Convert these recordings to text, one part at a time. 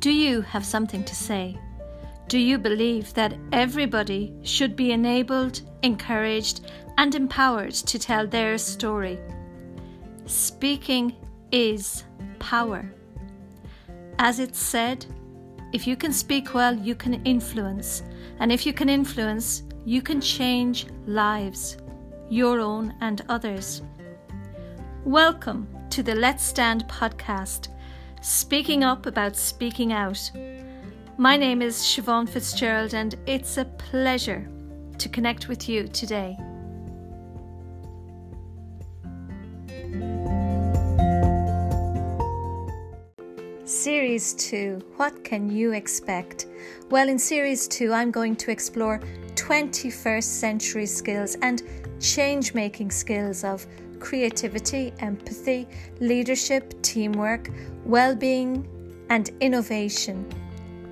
Do you have something to say? Do you believe that everybody should be enabled, encouraged, and empowered to tell their story? Speaking is power. As it's said, if you can speak well, you can influence. And if you can influence, you can change lives, your own and others. Welcome to the Let's Stand podcast, speaking up about speaking out. My name is Siobhan Fitzgerald, and it's a pleasure to connect with you today. Series 2 What can you expect? Well, in Series 2, I'm going to explore 21st century skills and change making skills of creativity, empathy, leadership, teamwork, well being, and innovation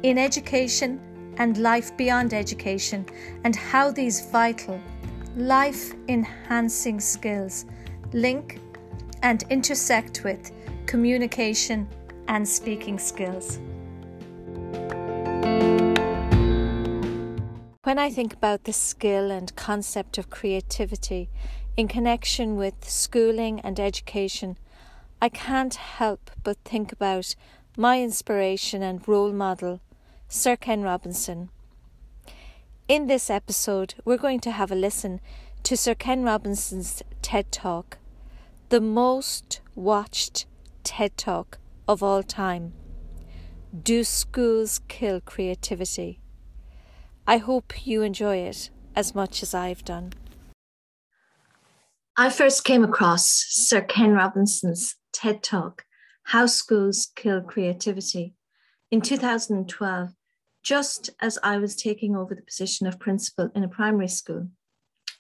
in education and life beyond education, and how these vital, life enhancing skills link and intersect with communication and speaking skills. When I think about the skill and concept of creativity in connection with schooling and education, I can't help but think about my inspiration and role model, Sir Ken Robinson. In this episode, we're going to have a listen to Sir Ken Robinson's TED Talk, the most watched TED Talk of all time. Do schools kill creativity? I hope you enjoy it as much as I've done. I first came across Sir Ken Robinson's TED Talk, How Schools Kill Creativity, in 2012 just as I was taking over the position of principal in a primary school.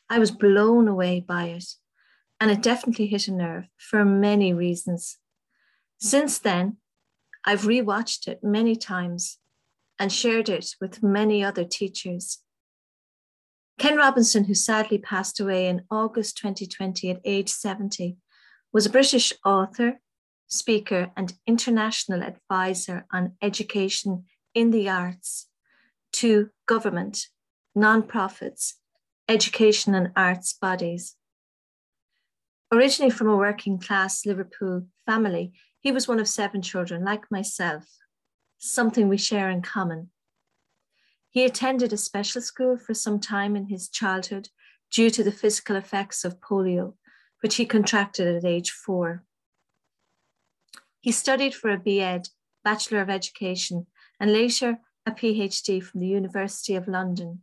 I was blown away by it, and it definitely hit a nerve for many reasons. Since then, I've rewatched it many times and shared it with many other teachers. Ken Robinson, who sadly passed away in August 2020 at age 70, was a British author, speaker, and international advisor on education in the arts to government, non-profits, education and arts bodies. Originally from a working class Liverpool family, he was one of seven children, like myself, something we share in common. He attended a special school for some time in his childhood due to the physical effects of polio, which he contracted at age four. He studied for a B.Ed, Bachelor of Education, and later a PhD from the University of London,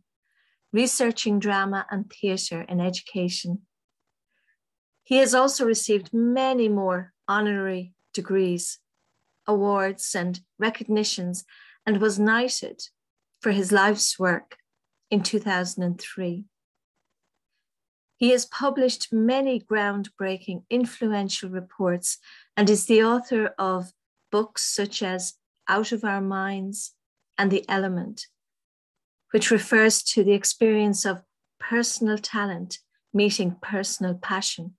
researching drama and theatre in education. He has also received many more honorary degrees, awards, and recognitions, and was knighted for his life's work in 2003. He has published many groundbreaking, influential reports and is the author of books such as Out of Our Minds, and the element, which refers to the experience of personal talent meeting personal passion.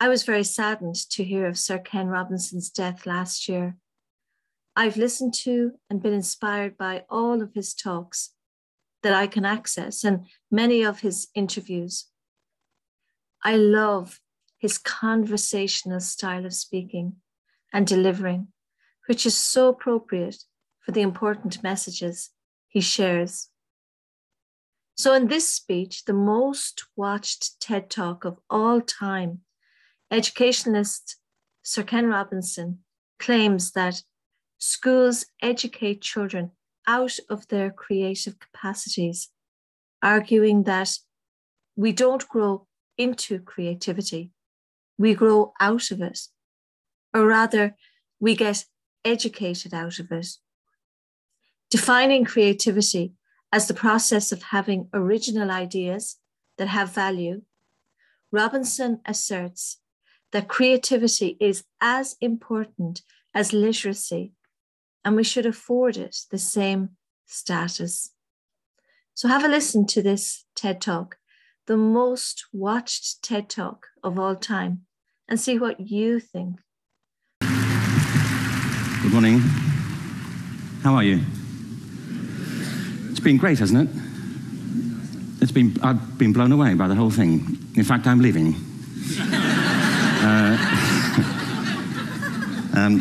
I was very saddened to hear of Sir Ken Robinson's death last year. I've listened to and been inspired by all of his talks that I can access and many of his interviews. I love his conversational style of speaking and delivering which is so appropriate for the important messages he shares. So, in this speech, the most watched TED Talk of all time, educationalist Sir Ken Robinson claims that schools educate children out of their creative capacities, arguing that we don't grow into creativity, we grow out of it, or rather, we get educated out of it. Defining creativity as the process of having original ideas that have value, Robinson asserts that creativity is as important as literacy, and we should afford it the same status. So, have a listen to this TED Talk, the most watched TED Talk of all time, and see what you think Good morning. How are you? It's been great, hasn't it? It's been, I've been blown away by the whole thing. In fact, I'm leaving. uh, um,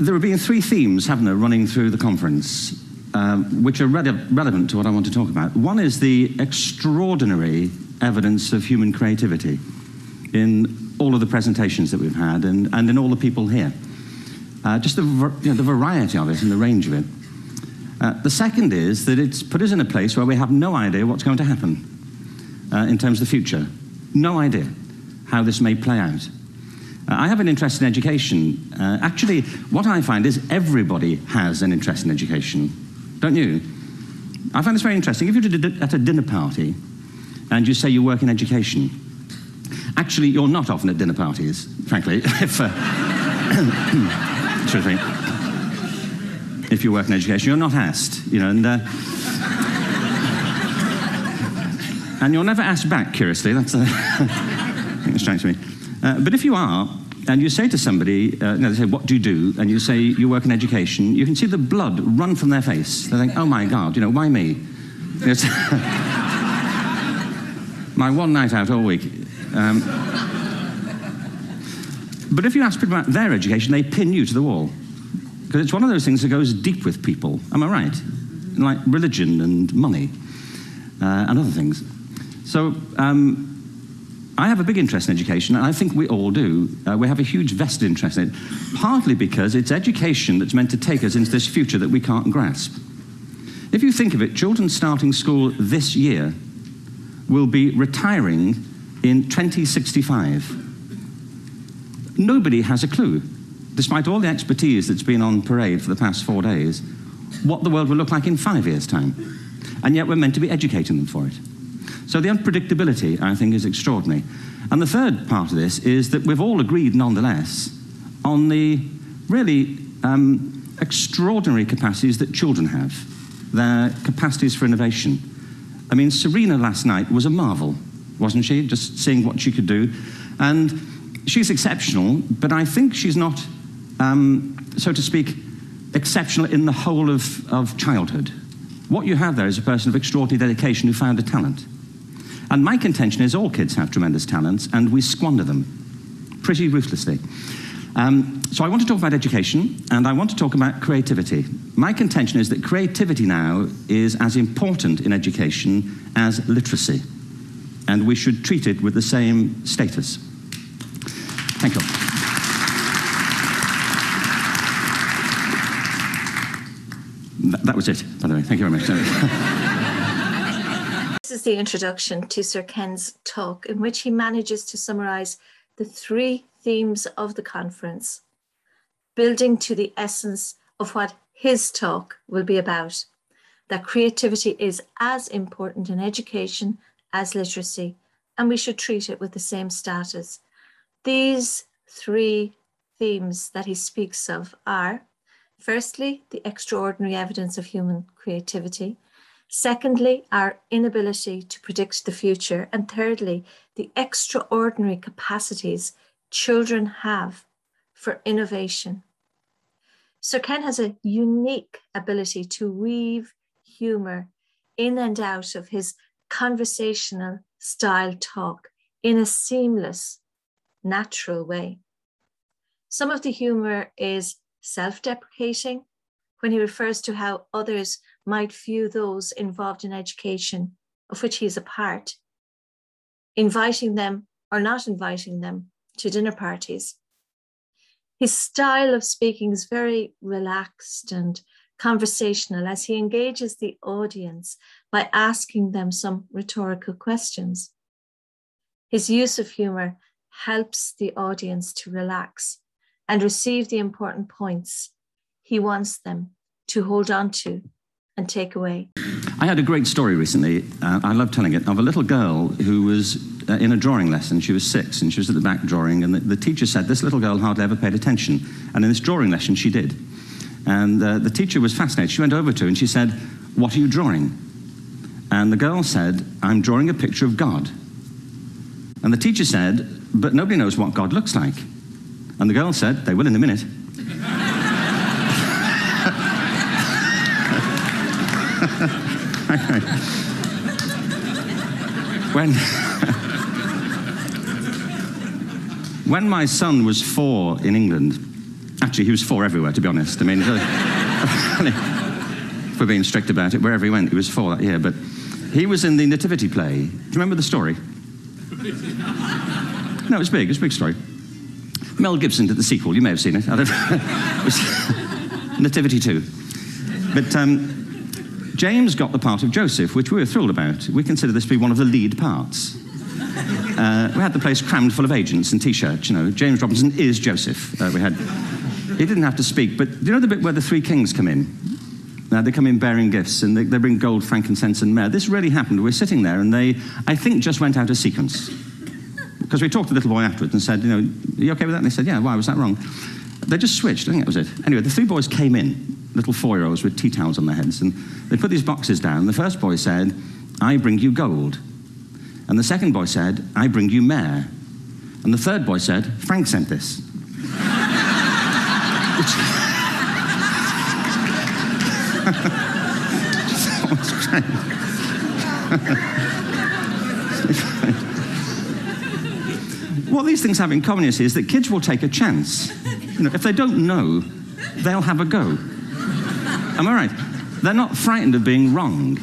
there have been three themes, haven't there, running through the conference, um, which are re- relevant to what I want to talk about. One is the extraordinary evidence of human creativity in all of the presentations that we've had and, and in all the people here. Uh, just the, you know, the variety of it and the range of it. Uh, the second is that it's put us in a place where we have no idea what's going to happen uh, in terms of the future. No idea how this may play out. Uh, I have an interest in education. Uh, actually, what I find is everybody has an interest in education, don't you? I find this very interesting. If you're at a dinner party and you say you work in education, actually, you're not often at dinner parties, frankly, if, uh, if you work in education, you're not asked, you know, and, uh, and you're never asked back, curiously. That's uh, it strikes me. Uh, but if you are, and you say to somebody, uh, know, they say, what do you do? And you say, you work in education, you can see the blood run from their face. They think, oh my God, you know, why me? my one night out all week. Um, but if you ask people about their education, they pin you to the wall. Because it's one of those things that goes deep with people. Am I right? Like religion and money uh, and other things. So um, I have a big interest in education, and I think we all do. Uh, we have a huge vested interest in it, partly because it's education that's meant to take us into this future that we can't grasp. If you think of it, children starting school this year will be retiring in 2065. Nobody has a clue despite all the expertise that's been on parade for the past four days, what the world will look like in five years' time. And yet we're meant to be educating them for it. So the unpredictability, I think, is extraordinary. And the third part of this is that we've all agreed, nonetheless, on the really um, extraordinary capacities that children have, their capacities for innovation. I mean, Serena last night was a marvel, wasn't she? Just seeing what she could do. And she's exceptional, but I think she's not um, so to speak, exceptional in the whole of, of childhood. What you have there is a person of extraordinary dedication who found a talent. And my contention is all kids have tremendous talents, and we squander them pretty ruthlessly. Um, so I want to talk about education, and I want to talk about creativity. My contention is that creativity now is as important in education as literacy, and we should treat it with the same status. Thank you. that was it, by the way. Thank you very much. this is the introduction to Sir Ken's talk, in which he manages to summarize the three themes of the conference, building to the essence of what his talk will be about that creativity is as important in education as literacy, and we should treat it with the same status. These three themes that he speaks of are Firstly, the extraordinary evidence of human creativity. Secondly, our inability to predict the future. And thirdly, the extraordinary capacities children have for innovation. Sir Ken has a unique ability to weave humour in and out of his conversational style talk in a seamless, natural way. Some of the humour is self deprecating when he refers to how others might view those involved in education, of which he is a part, inviting them or not inviting them to dinner parties. His style of speaking is very relaxed and conversational as he engages the audience by asking them some rhetorical questions. His use of humor helps the audience to relax and receive the important points he wants them to hold on to and take away. I had a great story recently, uh, I love telling it, of a little girl who was uh, in a drawing lesson. She was six and she was at the back drawing, and the, the, teacher said this little girl hardly ever paid attention. And in this drawing lesson, she did. And uh, the teacher was fascinated. She went over to her and she said, What are you drawing? And the girl said, I'm drawing a picture of God. And the teacher said, But nobody knows what God looks like. And the girl said, They will in a minute. when, when my son was four in England, actually, he was four everywhere, to be honest. I mean, if we're being strict about it, wherever he went, he was four that year. But he was in the Nativity play. Do you remember the story? No, it's big. It's a big story. Mel Gibson did the sequel. You may have seen it. I don't it was Nativity 2. But um, James got the part of Joseph, which we were thrilled about. We consider this to be one of the lead parts. Uh, we had the place crammed full of agents and T-shirts. You know, James Robinson is Joseph. Uh, we had. He didn't have to speak, but do you know the bit where the three kings come in? Now they come in bearing gifts and they, they bring gold, frankincense, and myrrh. This really happened. We're sitting there and they, I think, just went out of sequence. Because we talked to the little boy afterwards and said, you know, are you okay with that? And they said, yeah, why was that wrong? They just switched. I think that was it. Anyway, the three boys came in, little four-year-olds with tea towels on their heads, and they put these boxes down. The first boy said, I bring you gold. And the second boy said, I bring you myrrh. And the third boy said, Frank sent this. what these things have in common is, is that kids will take a chance. You know, if they don't know, they'll have a go. Am I right? They're not frightened of being wrong.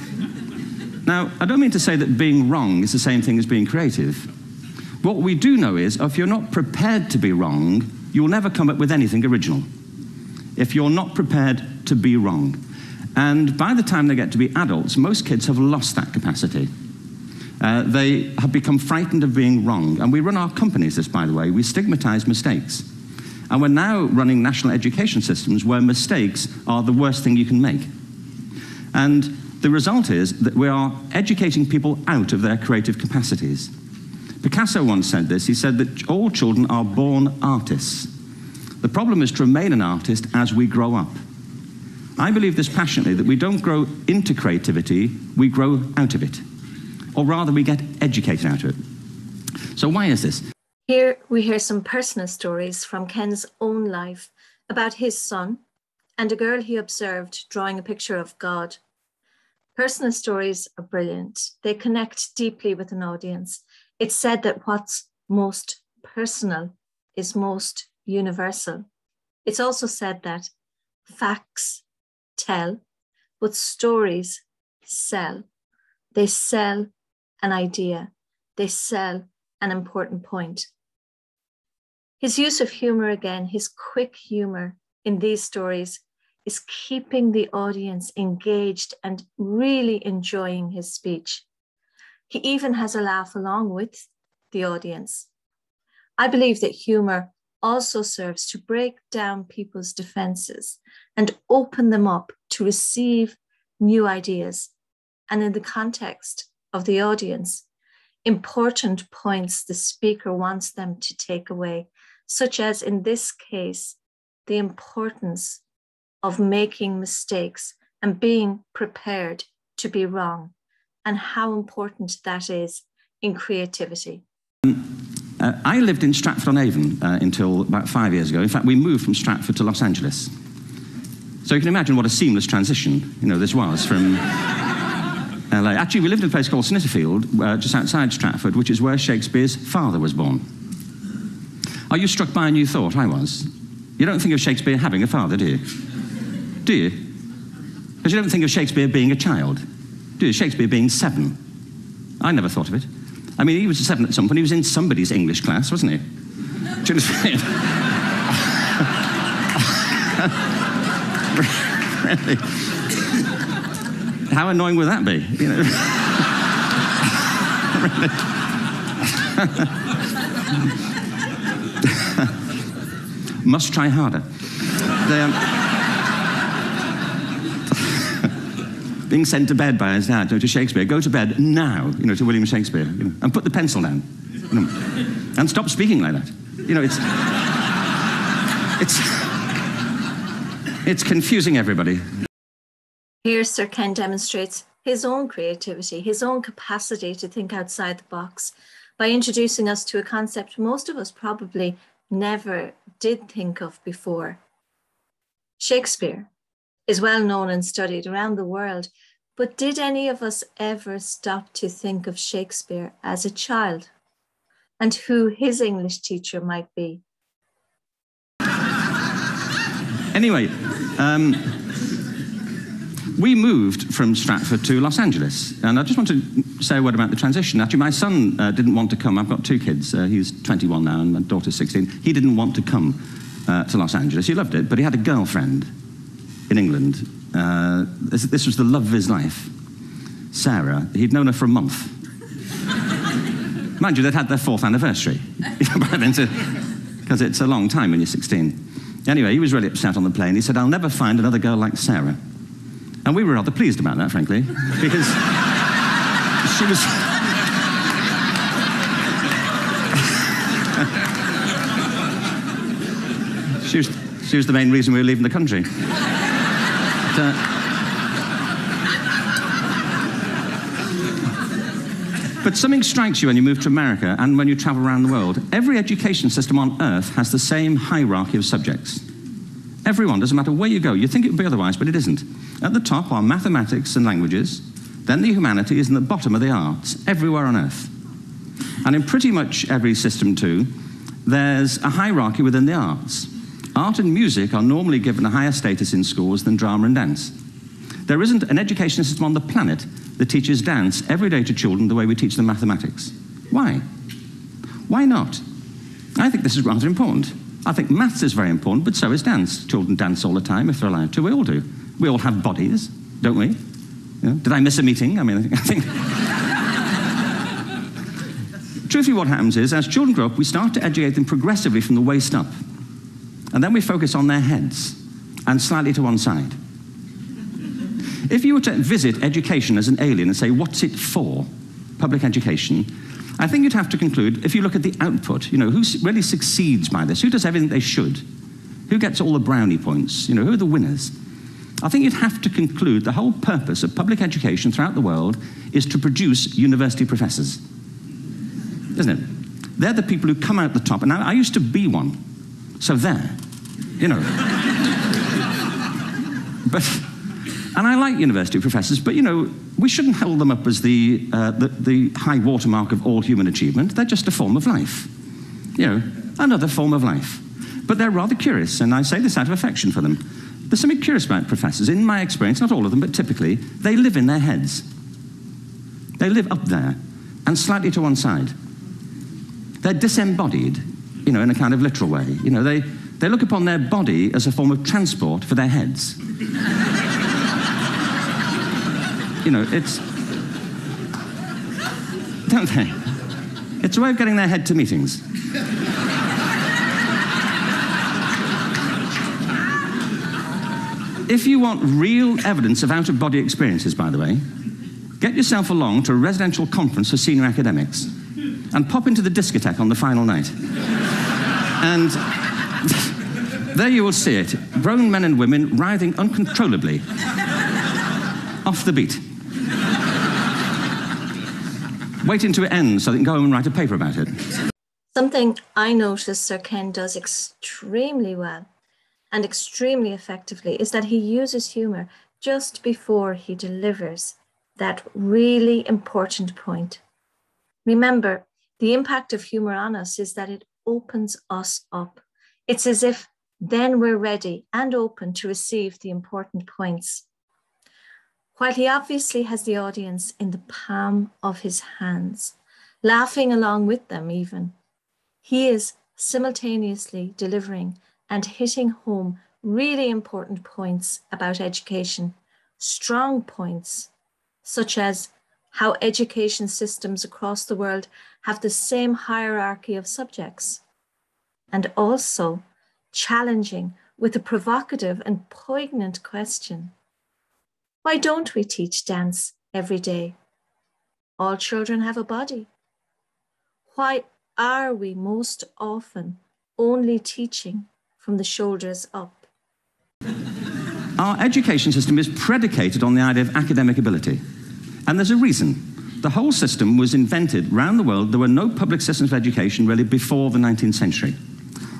Now, I don't mean to say that being wrong is the same thing as being creative. What we do know is if you're not prepared to be wrong, you'll never come up with anything original. If you're not prepared to be wrong. And by the time they get to be adults, most kids have lost that capacity. Uh, they have become frightened of being wrong. And we run our companies this, by the way. We stigmatize mistakes. And we're now running national education systems where mistakes are the worst thing you can make. And the result is that we are educating people out of their creative capacities. Picasso once said this. He said that all children are born artists. The problem is to remain an artist as we grow up. I believe this passionately that we don't grow into creativity, we grow out of it. Or rather, we get educated out of it. So, why is this? Here we hear some personal stories from Ken's own life about his son and a girl he observed drawing a picture of God. Personal stories are brilliant. They connect deeply with an audience. It's said that what's most personal is most universal. It's also said that facts tell, but stories sell. They sell an idea, they sell an important point. His use of humor again, his quick humor in these stories, is keeping the audience engaged and really enjoying his speech. He even has a laugh along with the audience. I believe that humor also serves to break down people's defenses and open them up to receive new ideas. And in the context of the audience, important points the speaker wants them to take away, such as in this case, the importance of making mistakes and being prepared to be wrong, and how important that is in creativity. Uh, I lived in Stratford on Avon uh, until about five years ago. In fact, we moved from Stratford to Los Angeles. So you can imagine what a seamless transition, you know, this was from LA. Actually, we lived in a place called Snitterfield, uh, just outside Stratford, which is where Shakespeare's father was born. Are you struck by a new thought? I was. You don't think of Shakespeare having a father, do you? Do you? Because you don't think of Shakespeare being a child. Do you? Shakespeare being seven. I never thought of it. I mean, he was seven at some point. He was in somebody's English class, wasn't he? Do you understand? really? How annoying would that be? You know? Must try harder. They, um, being sent to bed by his dad to Shakespeare. Go to bed now, you know, to William Shakespeare, you know, and put the pencil down, you know, and stop speaking like that. You know, it's it's it's confusing everybody. Here, Sir Ken demonstrates his own creativity, his own capacity to think outside the box by introducing us to a concept most of us probably never did think of before. Shakespeare is well known and studied around the world, But did any of us ever stop to think of Shakespeare as a child and who his English teacher might be? Anyway, um, we moved from Stratford to Los Angeles, and I just want to say a word about the transition. Actually, my son uh, didn't want to come. I've got two kids. Uh, he's 21 now, and my daughter's 16. He didn't want to come uh, to Los Angeles. He loved it, but he had a girlfriend in England. Uh, this, this, was the love of his life, Sarah. He'd known her for a month. Mind you, they'd had their fourth anniversary because it's a long time when you're 16. Anyway, he was really upset on the plane. He said, I'll never find another girl like Sarah. And we were rather pleased about that, frankly, because she was. she, was she was the main reason we were leaving the country. But, uh, But something strikes you when you move to America and when you travel around the world. Every education system on earth has the same hierarchy of subjects. Everyone, doesn't matter where you go. You think it would be otherwise, but it isn't. At the top are mathematics and languages, then the humanities, and the bottom are the arts, everywhere on earth. And in pretty much every system, too, there's a hierarchy within the arts. Art and music are normally given a higher status in schools than drama and dance. There isn't an education system on the planet that teaches dance every day to children the way we teach them mathematics. Why? Why not? I think this is rather important. I think maths is very important, but so is dance. Children dance all the time if they're allowed to. We all do. We all have bodies, don't we? Did I miss a meeting? I mean, I think. Truthfully, what happens is, as children grow up, we start to educate them progressively from the waist up. And then we focus on their heads and slightly to one side. If you were to visit education as an alien and say, what's it for, public education, I think you'd have to conclude, if you look at the output, you know, who really succeeds by this? Who does everything they should? Who gets all the brownie points? You know, who are the winners? I think you'd have to conclude the whole purpose of public education throughout the world is to produce university professors. Isn't it? They're the people who come out the top. And I, I used to be one. So there, you know. but and I like university professors, but you know, we shouldn't hold them up as the, uh, the, the high watermark of all human achievement. They're just a form of life. You know, another form of life. But they're rather curious, and I say this out of affection for them. There's something curious about professors. In my experience, not all of them, but typically, they live in their heads. They live up there and slightly to one side. They're disembodied, you know, in a kind of literal way. You know, they, they look upon their body as a form of transport for their heads you know, it's. Don't they? It's a way of getting their head to meetings. if you want real evidence of out of body experiences, by the way, get yourself along to a residential conference for senior academics and pop into the discotheque on the final night. and there you will see it grown men and women writhing uncontrollably off the beat wait until it ends so they can go and write a paper about it. Something I notice Sir Ken does extremely well and extremely effectively is that he uses humor just before he delivers that really important point. Remember, the impact of humor on us is that it opens us up. It's as if then we're ready and open to receive the important points. While he obviously has the audience in the palm of his hands, laughing along with them, even, he is simultaneously delivering and hitting home really important points about education, strong points, such as how education systems across the world have the same hierarchy of subjects, and also challenging with a provocative and poignant question why don't we teach dance every day? All children have a body. Why are we most often only teaching from the shoulders up? Our education system is predicated on the idea of academic ability. And there's a reason. The whole system was invented around the world. There were no public systems of education really before the 19th century.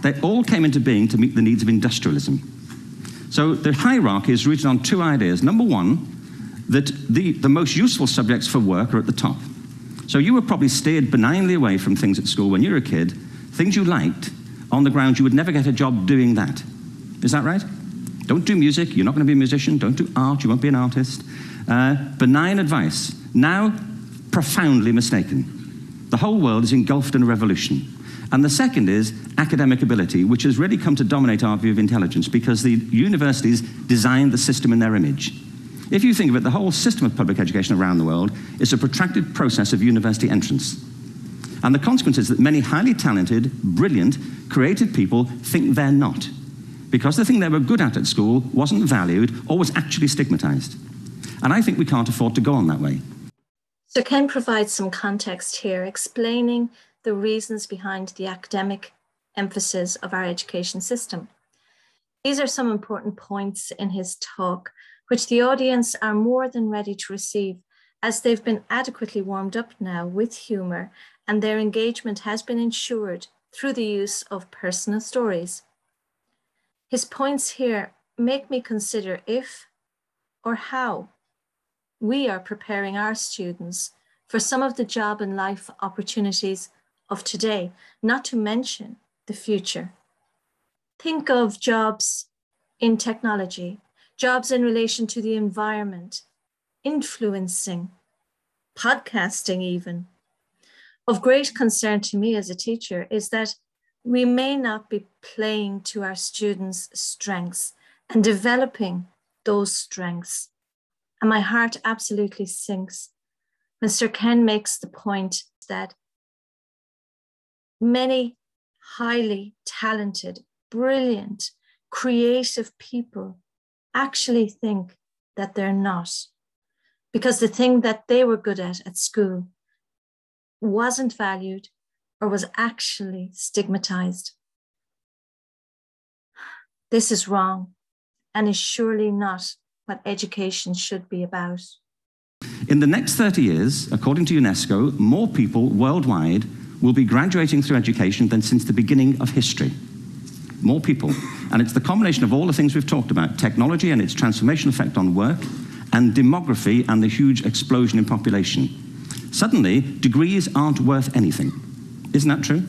They all came into being to meet the needs of industrialism. So the hierarchy is rooted on two ideas. Number one, that the, the most useful subjects for work are at the top. So you were probably steered benignly away from things at school when you were a kid, things you liked, on the ground you would never get a job doing that. Is that right? Don't do music, you're not going to be a musician. Don't do art, you won't be an artist. Uh, benign advice, now profoundly mistaken. The whole world is engulfed in a revolution. And the second is academic ability, which has really come to dominate our view of intelligence because the universities designed the system in their image. If you think of it, the whole system of public education around the world is a protracted process of university entrance. And the consequence is that many highly talented, brilliant, creative people think they're not because the thing they were good at at school wasn't valued or was actually stigmatized. And I think we can't afford to go on that way. So, Ken provides some context here, explaining the reasons behind the academic emphasis of our education system. These are some important points in his talk, which the audience are more than ready to receive, as they've been adequately warmed up now with humour and their engagement has been ensured through the use of personal stories. His points here make me consider if or how we are preparing our students for some of the job and life opportunities of today, not to mention the future. Think of jobs in technology, jobs in relation to the environment, influencing, podcasting, even. Of great concern to me as a teacher is that we may not be playing to our students' strengths and developing those strengths. And my heart absolutely sinks Sir Ken makes the point that many highly talented, brilliant, creative people actually think that they're not. Because the thing that they were good at at school wasn't valued or was actually stigmatized. This is wrong and is surely not what education should be about. In the next 30 years, according to UNESCO, more people worldwide will be graduating through education than since the beginning of history. More people. And it's the combination of all the things we've talked about technology and its transformation effect on work, and demography and the huge explosion in population. Suddenly, degrees aren't worth anything. Isn't that true?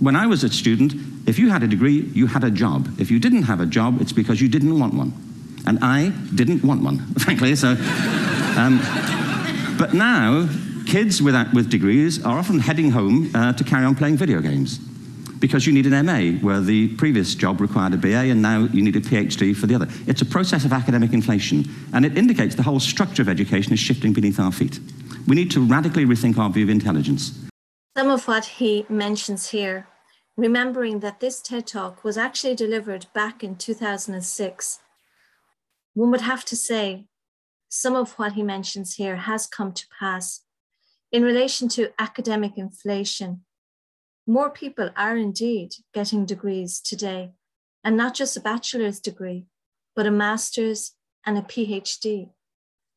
When I was a student, if you had a degree, you had a job. If you didn't have a job, it's because you didn't want one. And I didn't want one, frankly. So, um, but now, kids without, with degrees are often heading home uh, to carry on playing video games because you need an MA, where the previous job required a BA, and now you need a PhD for the other. It's a process of academic inflation, and it indicates the whole structure of education is shifting beneath our feet. We need to radically rethink our view of intelligence. Some of what he mentions here, remembering that this TED Talk was actually delivered back in 2006, one would have to say some of what he mentions here has come to pass. In relation to academic inflation, more people are indeed getting degrees today, and not just a bachelor's degree, but a master's and a PhD.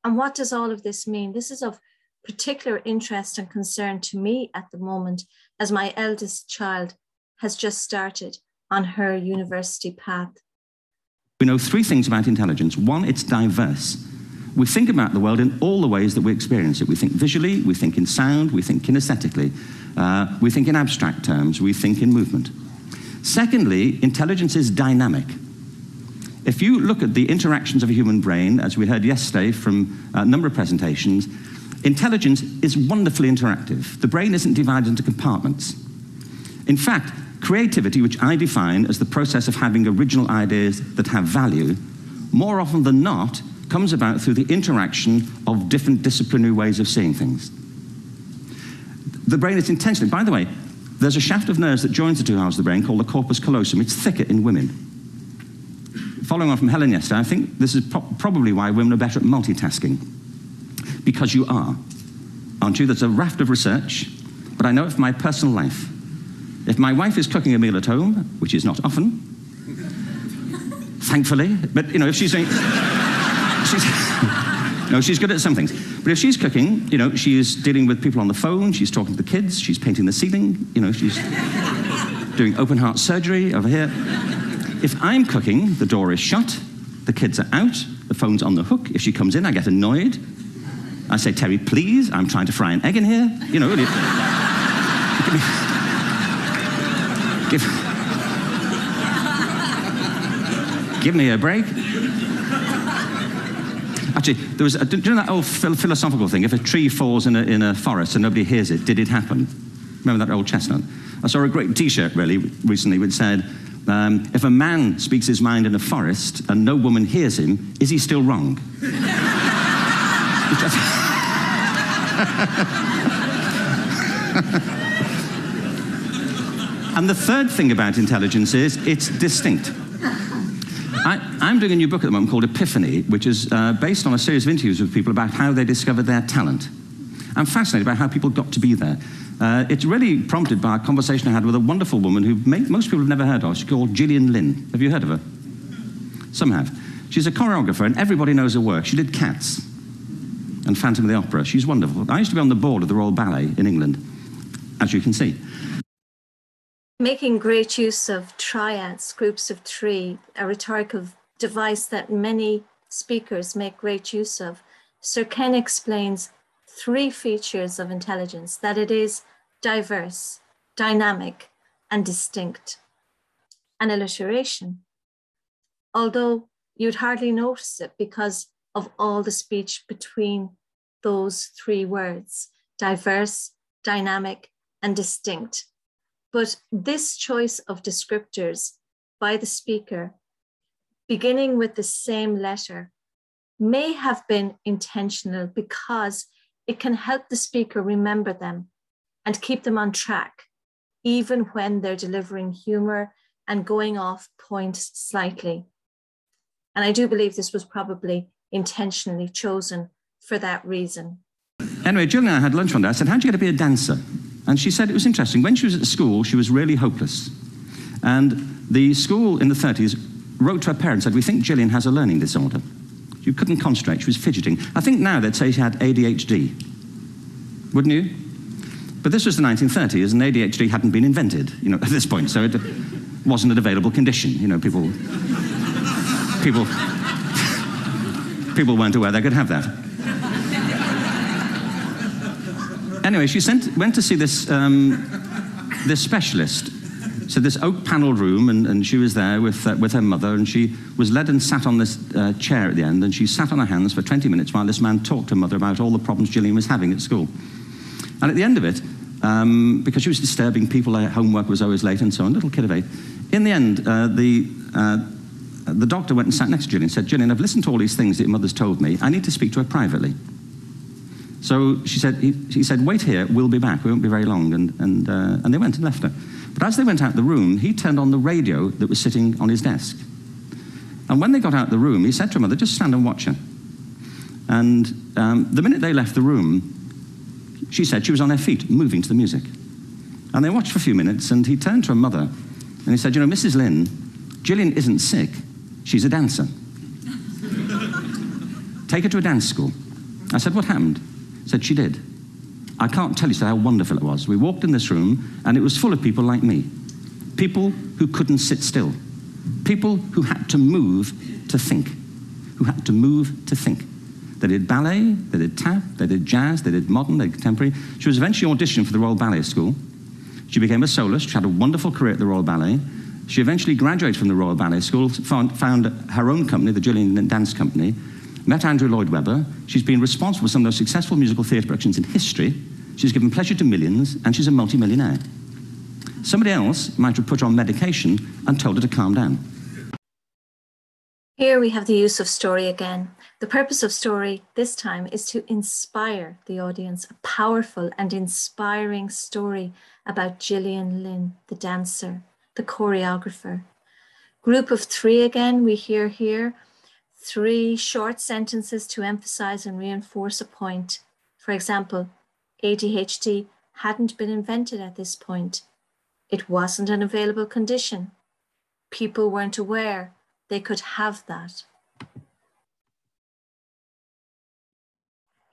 And what does all of this mean? This is of particular interest and concern to me at the moment, as my eldest child has just started on her university path. We know three things about intelligence. One, it's diverse. We think about the world in all the ways that we experience it. We think visually, we think in sound, we think kinesthetically, uh, we think in abstract terms, we think in movement. Secondly, intelligence is dynamic. If you look at the interactions of a human brain, as we heard yesterday from a number of presentations, Intelligence is wonderfully interactive. The brain isn't divided into compartments. In fact, creativity, which I define as the process of having original ideas that have value, more often than not comes about through the interaction of different disciplinary ways of seeing things. The brain is intentionally, by the way, there's a shaft of nerves that joins the two halves of the brain called the corpus callosum. It's thicker in women. Following on from Helen yesterday, I think this is pro probably why women are better at multitasking because you are. Aren't you? There's a raft of research, but I know it from my personal life. If my wife is cooking a meal at home, which is not often, thankfully, but you know, if she's doing, she's, no, she's good at some things. But if she's cooking, you know, she's dealing with people on the phone, she's talking to the kids, she's painting the ceiling, you know, she's doing open heart surgery over here. If I'm cooking, the door is shut, the kids are out, The phone's on the hook. If she comes in, I get annoyed. I say, Terry, please, I'm trying to fry an egg in here. You know, give, me, give, give me a break. Actually, there was, a, do you know that old philosophical thing? If a tree falls in a, in a forest and nobody hears it, did it happen? Remember that old chestnut? I saw a great T-shirt really recently which said, um, "If a man speaks his mind in a forest and no woman hears him, is he still wrong?" and the third thing about intelligence is it's distinct. I, am doing a new book at the moment called Epiphany, which is uh, based on a series of interviews with people about how they discovered their talent. I'm fascinated by how people got to be there. Uh, it's really prompted by a conversation I had with a wonderful woman who may, most people have never heard of. She's called Gillian Lynne. Have you heard of her? Some have. She's a choreographer, and everybody knows her work. She did Cats and Phantom of the Opera. She's wonderful. I used to be on the board of the Royal Ballet in England, as you can see. Making great use of triads, groups of three, a rhetorical device that many speakers make great use of, Sir Ken explains three features of intelligence that it is diverse, dynamic, and distinct. An alliteration. Although you'd hardly notice it because of all the speech between those three words diverse, dynamic, and distinct. But this choice of descriptors by the speaker, beginning with the same letter, may have been intentional because it can help the speaker remember them and keep them on track, even when they're delivering humor and going off point slightly. And I do believe this was probably intentionally chosen for that reason. Anyway, Jill and I had lunch one day. I said, How'd you get to be a dancer? And she said it was interesting. When she was at school, she was really hopeless. And the school in the 30s wrote to her parents and said, We think Gillian has a learning disorder. She couldn't concentrate, she was fidgeting. I think now they'd say she had ADHD. Wouldn't you? But this was the 1930s, and ADHD hadn't been invented, you know, at this point, so it wasn't an available condition. You know, people, people, people weren't aware they could have that. Anyway, she sent, went to see this, um, this specialist so this oak paneled room, and, and she was there with, uh, with her mother, and she was led and sat on this uh, chair at the end, and she sat on her hands for 20 minutes while this man talked to her mother about all the problems Gillian was having at school. And at the end of it, um, because she was disturbing people, her homework was always late and so on, little kid of eight, in the end, uh, the, uh, the doctor went and sat next to Gillian and said, Gillian, I've listened to all these things that your mother's told me. I need to speak to her privately. So she said, he, he said, wait here, we'll be back. We won't be very long. And, and, uh, and they went and left her. But as they went out of the room, he turned on the radio that was sitting on his desk. And when they got out of the room, he said to her mother, just stand and watch her. And um, the minute they left the room, she said she was on her feet, moving to the music. And they watched for a few minutes, and he turned to her mother, and he said, you know, Mrs. Lynne, Gillian isn't sick, she's a dancer. Take her to a dance school. I said, what happened? Said, she did. I can't tell you how wonderful it was. We walked in this room, and it was full of people like me people who couldn't sit still, people who had to move to think, who had to move to think. They did ballet, they did tap, they did jazz, they did modern, they did contemporary. She was eventually auditioned for the Royal Ballet School. She became a soloist. She had a wonderful career at the Royal Ballet. She eventually graduated from the Royal Ballet School, found, found her own company, the Gillian Dance Company, met Andrew Lloyd Webber. She's been responsible for some of the most successful musical theatre productions in history. She's given pleasure to millions, and she's a multimillionaire. Somebody else might have put her on medication and told her to calm down. Here we have the use of story again. The purpose of story this time is to inspire the audience, a powerful and inspiring story about Gillian Lynne, the dancer, the choreographer. Group of three again, we hear here three short sentences to emphasize and reinforce a point. For example, ADHD hadn't been invented at this point. It wasn't an available condition. People weren't aware they could have that.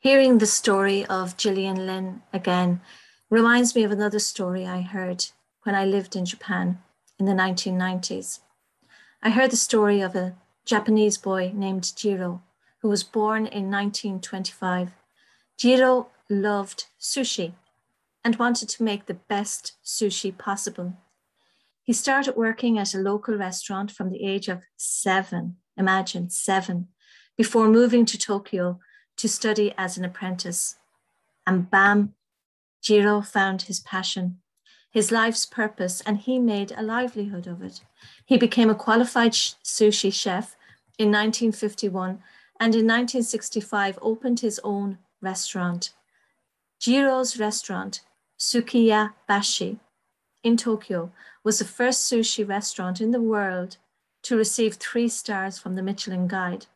Hearing the story of Gillian Lynne again reminds me of another story I heard when I lived in Japan in the 1990s. I heard the story of a Japanese boy named Jiro who was born in 1925. Jiro loved sushi and wanted to make the best sushi possible. He started working at a local restaurant from the age of seven, imagine seven, before moving to Tokyo to study as an apprentice. And bam, Jiro found his passion, his life's purpose, and he made a livelihood of it. He became a qualified sushi chef in 1951 and in 1965 opened his own restaurant. Jiro's restaurant, Sukiya Bashi, in Tokyo, was the first sushi restaurant in the world to receive three stars from the Michelin Guide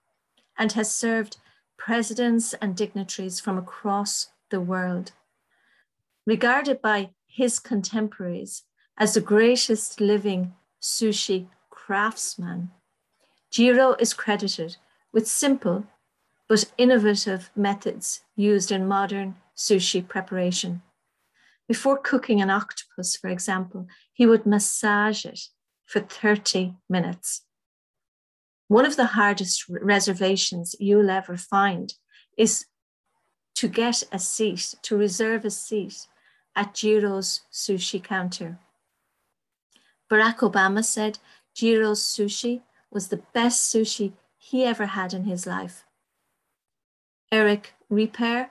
and has served presidents and dignitaries from across the world. Regarded by his contemporaries as the greatest living sushi craftsman, Jiro is credited with simple but innovative methods used in modern sushi preparation. Before cooking an octopus, for example, he would massage it for 30 minutes. One of the hardest reservations you'll ever find is to get a seat, to reserve a seat at Jiro's sushi counter. Barack Obama said Jiro's sushi was the best sushi he ever had in his life. Eric Ripert,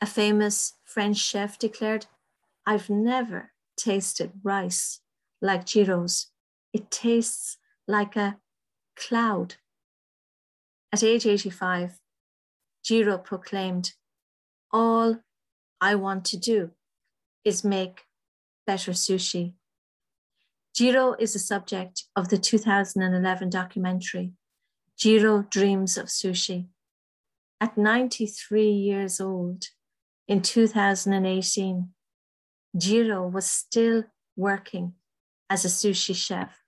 a famous French chef, declared, I've never tasted rice like Jiro's. It tastes like a cloud. At age 85, Jiro proclaimed, All I want to do is make better sushi. Jiro is the subject of the 2011 documentary, Jiro Dreams of Sushi. At 93 years old in 2018, Jiro was still working as a sushi chef.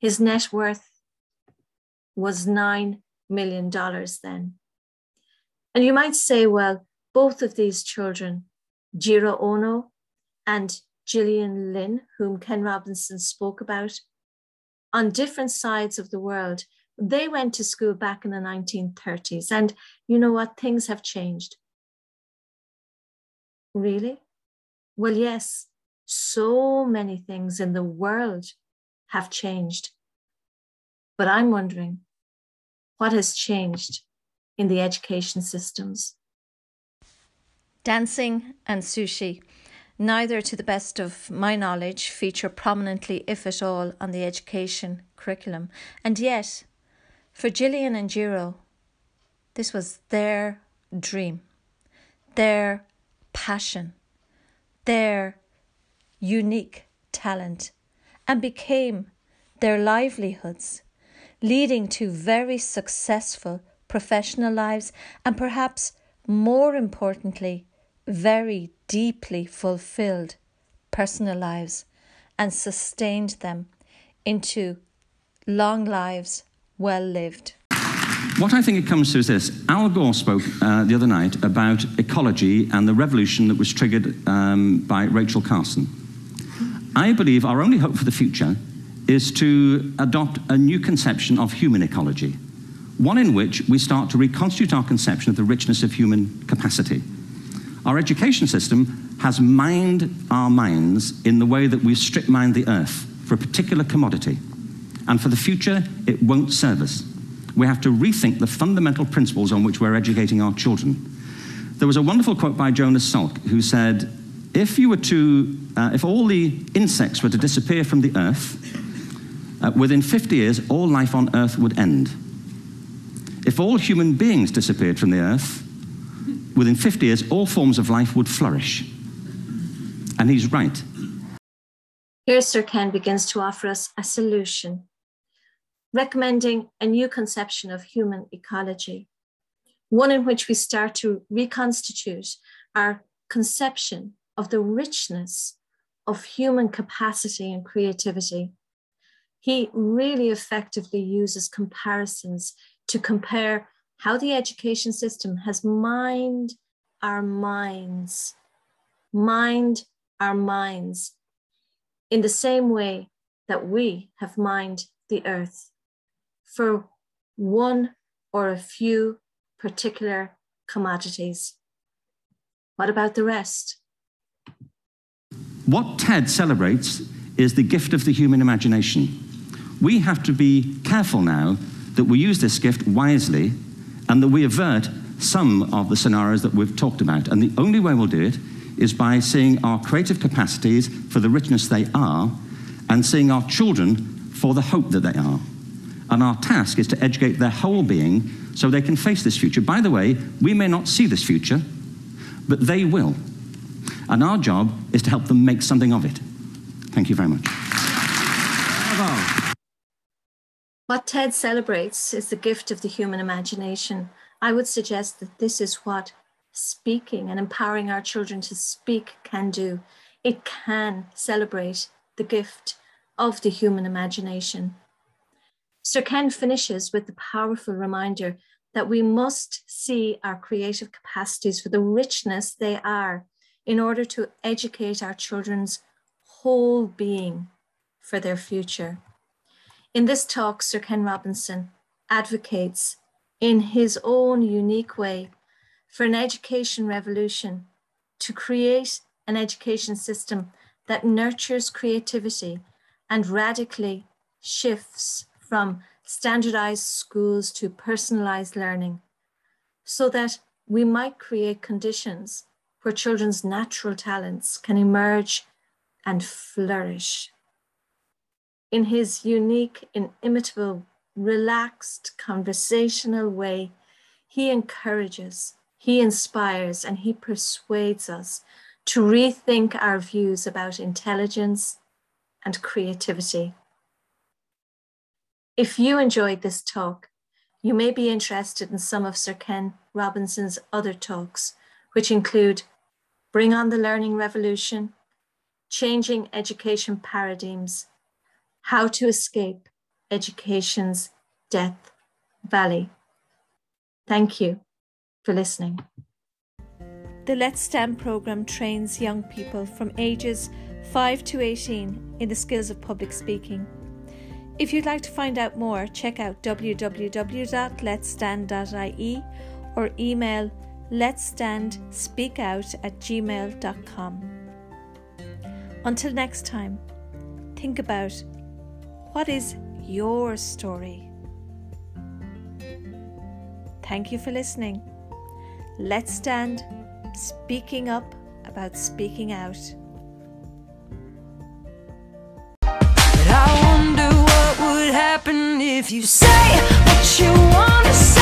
His net worth was $9 million then. And you might say, well, both of these children, Jiro Ono and Gillian Lynne, whom Ken Robinson spoke about, on different sides of the world, they went to school back in the 1930s. And you know what? Things have changed. Really? Well, yes, so many things in the world have changed. But I'm wondering what has changed in the education systems? Dancing and sushi, neither to the best of my knowledge, feature prominently, if at all, on the education curriculum. And yet, for Gillian and Jiro, this was their dream, their passion, their unique talent, and became their livelihoods leading to very successful professional lives and perhaps more importantly, very deeply fulfilled personal lives and sustained them into long lives well lived. What I think it comes to is this Al Gore spoke uh, the other night about ecology and the revolution that was triggered um, by Rachel Carson. I believe our only hope for the future is to adopt a new conception of human ecology, one in which we start to reconstitute our conception of the richness of human capacity. Our education system has mined our minds in the way that we've strip mined the earth for a particular commodity. And for the future, it won't serve us. We have to rethink the fundamental principles on which we're educating our children. There was a wonderful quote by Jonas Salk who said, if you were to, uh, if all the insects were to disappear from the earth, uh, within 50 years, all life on Earth would end. If all human beings disappeared from the Earth, within 50 years, all forms of life would flourish. And he's right. Here, Sir Ken begins to offer us a solution, recommending a new conception of human ecology, one in which we start to reconstitute our conception of the richness of human capacity and creativity he really effectively uses comparisons to compare how the education system has mined our minds, mined our minds in the same way that we have mined the earth for one or a few particular commodities. What about the rest? What TED celebrates is the gift of the human imagination. We have to be careful now that we use this gift wisely and that we avert some of the scenarios that we've talked about. And the only way we'll do it is by seeing our creative capacities for the richness they are and seeing our children for the hope that they are. And our task is to educate their whole being so they can face this future. By the way, we may not see this future, but they will. And our job is to help them make something of it. Thank you very much. What TED celebrates is the gift of the human imagination. I would suggest that this is what speaking and empowering our children to speak can do. It can celebrate the gift of the human imagination. Sir Ken finishes with the powerful reminder that we must see our creative capacities for the richness they are in order to educate our children's whole being for their future. In this talk, Sir Ken Robinson advocates in his own unique way for an education revolution to create an education system that nurtures creativity and radically shifts from standardized schools to personalized learning so that we might create conditions where children's natural talents can emerge and flourish. In his unique, inimitable, relaxed, conversational way, he encourages, he inspires, and he persuades us to rethink our views about intelligence and creativity. If you enjoyed this talk, you may be interested in some of Sir Ken Robinson's other talks, which include Bring on the Learning Revolution, Changing Education Paradigms, How to Escape Education's Death Valley. Thank you for listening. The Let's Stand programme trains young people from ages 5 to 18 in the skills of public speaking. If you'd like to find out more, check out www.letstand.ie or email letsstandspeakout at gmail.com. Until next time, think about what is your story? Thank you for listening. Let's stand speaking up about speaking out. But I wonder what would happen if you say what you want to say.